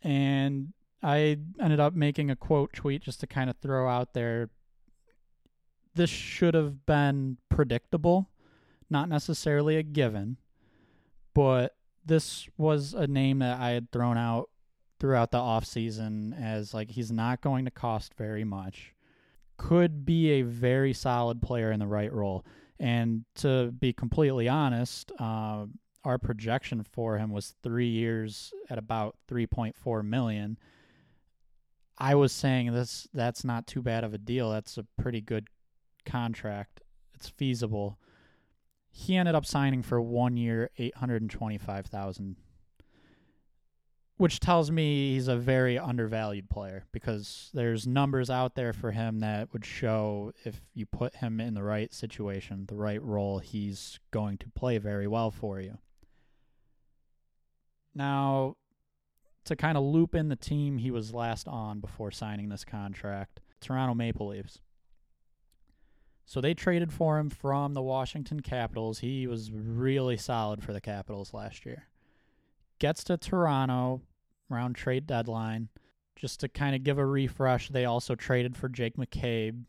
And I ended up making a quote tweet just to kind of throw out there. This should have been predictable, not necessarily a given, but this was a name that I had thrown out throughout the offseason as like he's not going to cost very much. Could be a very solid player in the right role. And to be completely honest, uh, our projection for him was three years at about 3.4 million. I was saying this that's not too bad of a deal. That's a pretty good contract. it's feasible. He ended up signing for one year, eight hundred and twenty-five thousand, which tells me he's a very undervalued player because there's numbers out there for him that would show if you put him in the right situation, the right role, he's going to play very well for you. Now, to kind of loop in the team he was last on before signing this contract, Toronto Maple Leafs. So they traded for him from the Washington Capitals. He was really solid for the Capitals last year. Gets to Toronto around trade deadline. Just to kind of give a refresh, they also traded for Jake McCabe.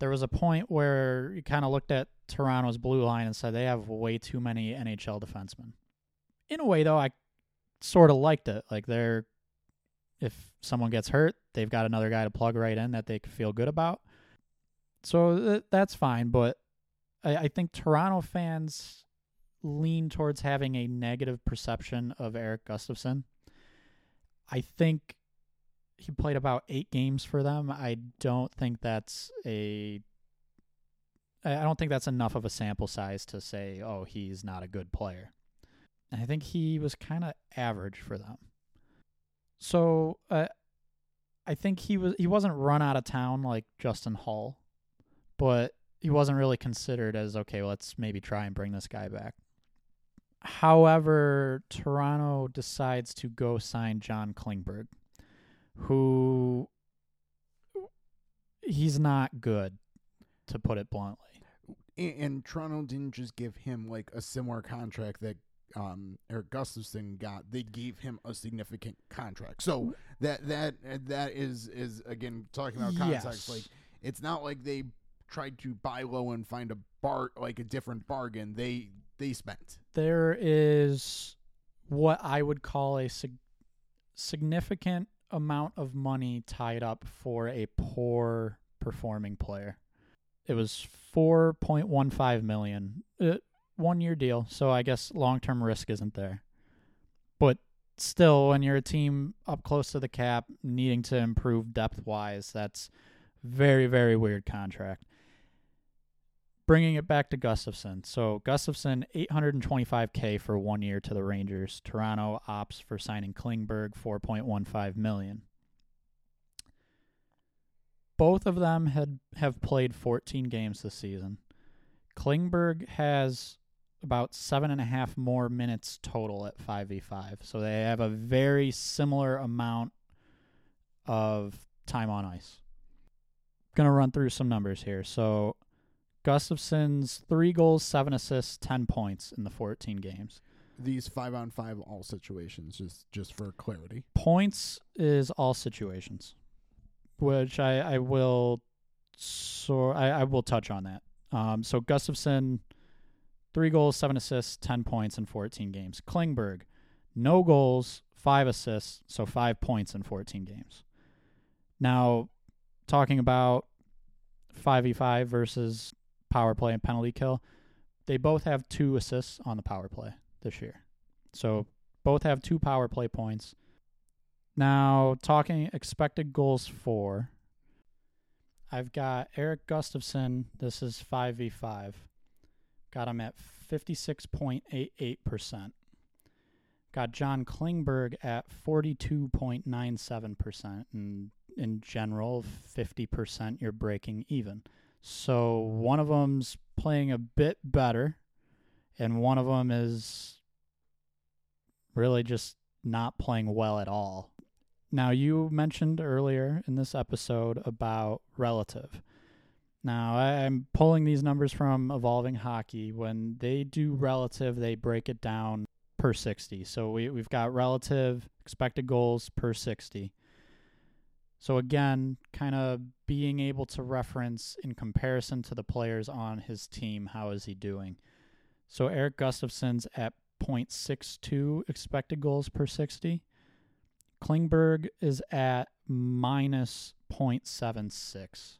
There was a point where you kind of looked at Toronto's blue line and said they have way too many NHL defensemen. In a way, though, I sort of liked it. Like they're, if someone gets hurt, they've got another guy to plug right in that they can feel good about. So th- that's fine. But I, I think Toronto fans lean towards having a negative perception of Erik Gustafsson. I think he played about eight games for them. I don't think that's a. I don't think that's enough of a sample size to say, oh, he's not a good player. I think he was kind of average for them. So uh, I think he was he wasn't run out of town like Justin Holl, but he wasn't really considered as okay. Let's maybe try and bring this guy back. However, Toronto decides to go sign John Klingberg, who he's not good, to put it bluntly. And, and Toronto didn't just give him like a similar contract that um, Erik Gustafsson got, they gave him a significant contract. So that that that is is again talking about context. Yes. Like it's not like they tried to buy low and find a bar like a different bargain. They they spent. There is what I would call a sig- significant amount of money tied up for a poor performing player. It was 4.15 million. Uh, one year deal, so I guess long term risk isn't there. But still, when you're a team up close to the cap, needing to improve depth wise, that's very, very weird contract. Bringing it back to Gustafsson. So Gustafsson, 825k for one year to the Rangers. Toronto opts for signing Klingberg, 4.15 million. Both of them had have played 14 games this season. Klingberg has about seven and a half more minutes total at 5v5. So they have a very similar amount of time on ice. Going to run through some numbers here. So Gustafsson's three goals, seven assists, 10 points in the 14 games. These five on five all situations, just just for clarity. Points is all situations, which I, I will so I, I will touch on that. Um, so Gustafsson Three goals, seven assists, 10 points in 14 games. Klingberg, no goals, five assists, so five points in 14 games. Now, talking about 5v5 versus power play and penalty kill, they both have two assists on the power play this year. So both have two power play points. Now, talking expected goals for, I've got Erik Gustafsson. This is 5v5. Got him at 56.88%. Got John Klingberg at 42.97%. And in general, 50% you're breaking even. So one of them's playing a bit better, and one of them is really just not playing well at all. Now, you mentioned earlier in this episode about relative. Now, I'm pulling these numbers from Evolving Hockey. When they do relative, they break it down per 60. So we, we've got relative expected goals per 60. So again, kind of being able to reference in comparison to the players on his team, how is he doing? So Erik Gustafsson's at 0.62 expected goals per 60. Klingberg is at minus 0.76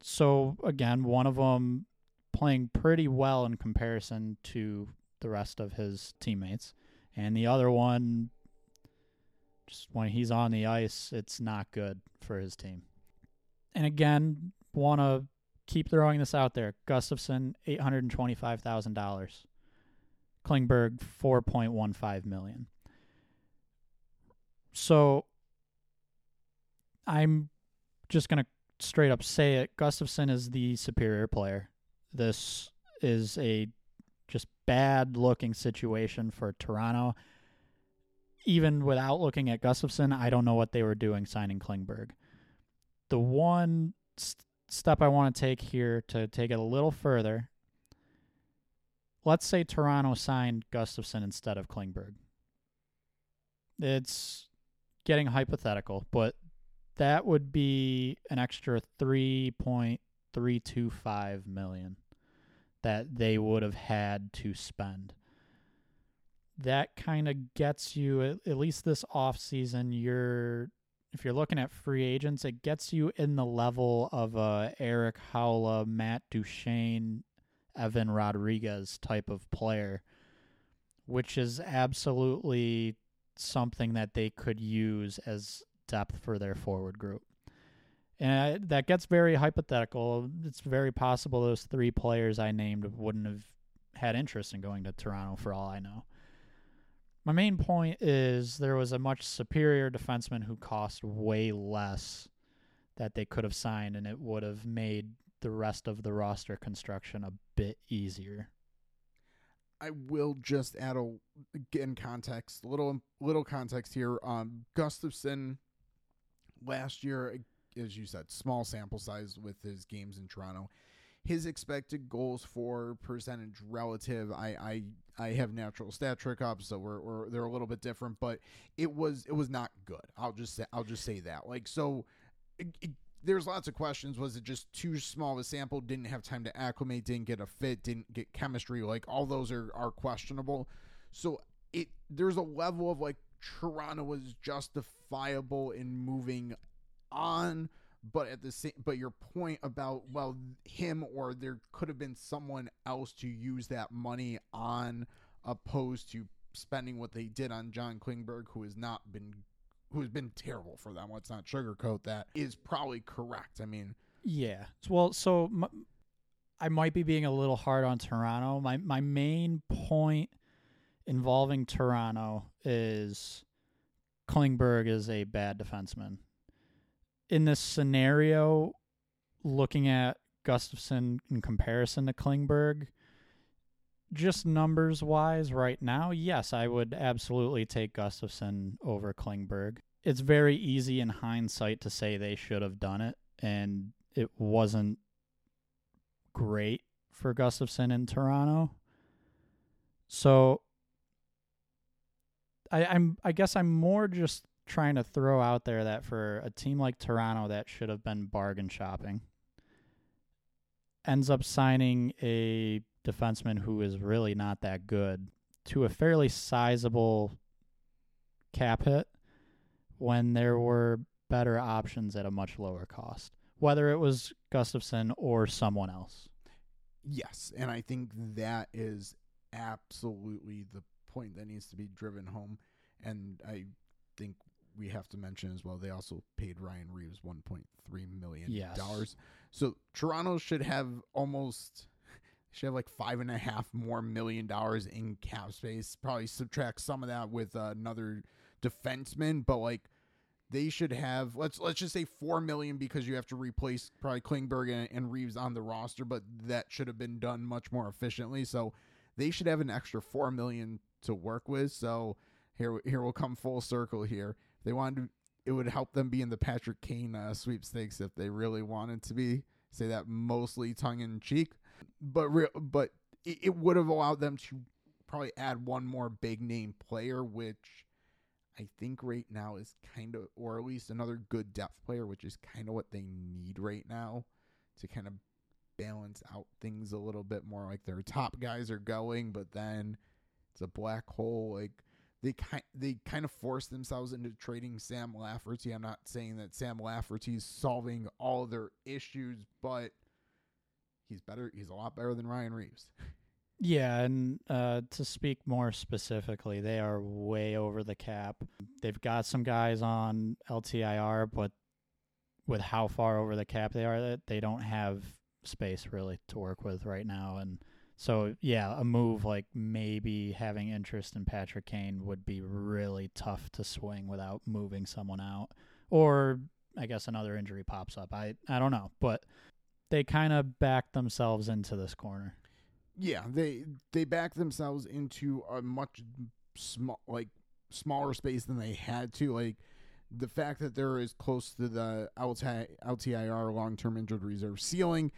so again, one of them playing pretty well in comparison to the rest of his teammates, and the other one, just when he's on the ice, it's not good for his team. And again, want to keep throwing this out there. Gustafsson, eight hundred and twenty-five thousand dollars. Klingberg, four point one five million. So I'm just gonna straight up say it. Gustafsson is the superior player. This is a just bad looking situation for Toronto. Even without looking at Gustafsson, I don't know what they were doing signing Klingberg. The one st- step I want to take here to take it a little further let's say Toronto signed Gustafsson instead of Klingberg. It's getting hypothetical, but that would be an extra 3.325 million that they would have had to spend. That kind of gets you at, at least this off season. You're if you're looking at free agents, it gets you in the level of uh, Erik Haula, Matt Duchene, Evan Rodrigues type of player, which is absolutely something that they could use as depth for their forward group. And that gets very hypothetical. It's very possible those three players I named wouldn't have had interest in going to Toronto for all I know. My main point is there was a much superior defenseman who cost way less that they could have signed, and it would have made the rest of the roster construction a bit easier. I will just add a in context, little little context here. Um, Gustafsson last year, as you said, small sample size with his games in Toronto. His expected goals for percentage relative, I I, I have natural stat trick up, so we're, we're they're a little bit different, but it was it was not good. I'll just say I'll just say that. Like so, it, it, there's lots of questions. Was it just too small of a sample? Didn't have time to acclimate, didn't get a fit, didn't get chemistry. Like all those are, are questionable. So it there's a level of like Toronto was justifiable in moving on, but at the same but your point about well him or there could have been someone else to use that money on opposed to spending what they did on John Klingberg, who has not been who's been terrible for them. Let's not sugarcoat that. Is probably correct. I mean, yeah. Well, so I might be being a little hard on Toronto. My my main point involving Toronto is Klingberg is a bad defenseman. In this scenario, looking at Gustafsson in comparison to Klingberg, just numbers wise right now, yes, I would absolutely take Gustafsson over Klingberg. It's very easy in hindsight to say they should have done it, and it wasn't great for Gustafsson in Toronto. So I, I'm I guess I'm more just trying to throw out there that for a team like Toronto that should have been bargain shopping ends up signing a defenseman who is really not that good to a fairly sizable cap hit when there were better options at a much lower cost, whether it was Gustafsson or someone else. Yes, and I think that is absolutely the point that needs to be driven home. And I think we have to mention as well they also paid Ryan Reaves 1.3 million dollars. Yes. So Toronto should have almost should have like five and a half more million dollars in cap space. Probably subtract some of that with uh, another defenseman, but like they should have let's let's just say four million because you have to replace probably Klingberg and, and Reaves on the roster, but that should have been done much more efficiently. So they should have an extra four million to work with. So here here we'll come full circle here. They wanted to, it would help them be in the Patrick Kane uh, sweepstakes if they really wanted to be. Say that mostly tongue in cheek but real, but it, it would have allowed them to probably add one more big name player, which I think right now is kind of, or at least another good depth player, which is kind of what they need right now to kind of balance out things a little bit more. Like their top guys are going, but then it's a black hole. Like they kind they kind of force themselves into trading Sam Lafferty. I'm not saying that Sam Lafferty is solving all their issues, but he's better. He's a lot better than Ryan Reaves. Yeah, and uh, to speak more specifically, they are way over the cap. They've got some guys on LTIR, but with how far over the cap they are, that they don't have space really to work with right now, and so yeah, a move like maybe having interest in Patrick Kane would be really tough to swing without moving someone out, or I guess another injury pops up. I I don't know, but they kind of backed themselves into this corner. Yeah, they they back themselves into a much small like smaller space than they had to. Like the fact that they're as close to the LTI, LTIR long term injured reserve ceiling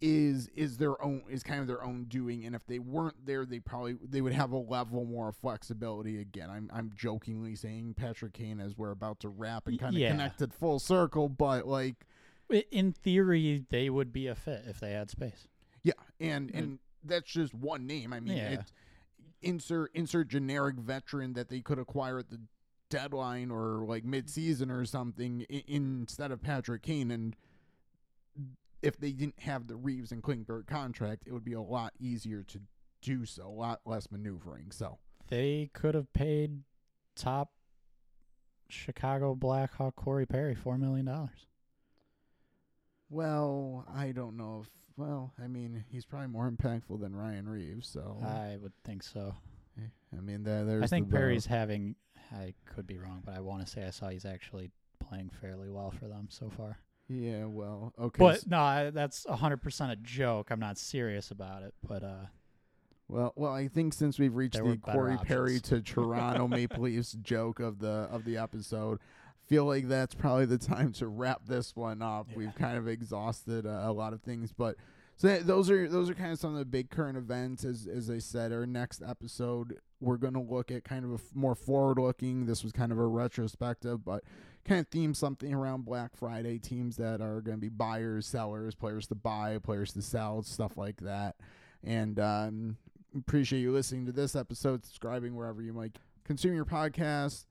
is is their own is kind of their own doing and if they weren't there they probably they would have a level more flexibility again i'm i'm jokingly saying patrick kane as we're about to wrap and kind of Yeah. connected full circle but like In theory, they would be a fit if they had space. yeah and and that's just one name i mean Yeah. it insert insert generic veteran that they could acquire at the deadline or like mid-season or something i- instead of patrick kane and if they didn't have the Reaves and Klingberg contract, it would be a lot easier to do so, a lot less maneuvering. So, They could have paid top Chicago Blackhawk Corey Perry four million dollars. well, I don't know if, well, I mean, he's probably more impactful than Ryan Reaves. So, I would think so. Eh, I mean, there, there's I think the. Perry's having. I could be wrong, but I want to say I saw he's actually playing fairly well for them so far. Yeah, well, okay. But no, I, that's hundred percent a joke. I'm not serious about it. But uh, well, well, I think since we've reached the Corey Perry to (laughs) Toronto Maple Leafs joke of the of the episode, feel like that's probably the time to wrap this one up. Yeah. We've kind of exhausted uh, a lot of things, but so that, those are those are kind of some of the big current events. As as I said, our next episode we're going to look at kind of a f- more forward looking. This was kind of a retrospective, but kind of theme something around Black Friday. Teams that are going to be buyers, sellers, players to buy, players to sell, stuff like that. And um, appreciate you listening to this episode, subscribing wherever you might consume your podcast.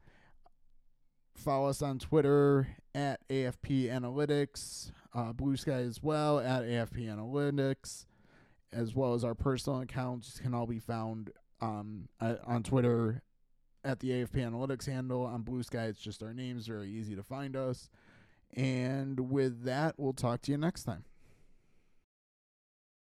Follow us on Twitter at AFP Analytics, uh, Bluesky as well at AFP Analytics, as well as our personal accounts can all be found um, on Twitter at the AFP Analytics handle. On Bluesky, it's just our names, very easy to find us. And with that, we'll talk to you next time.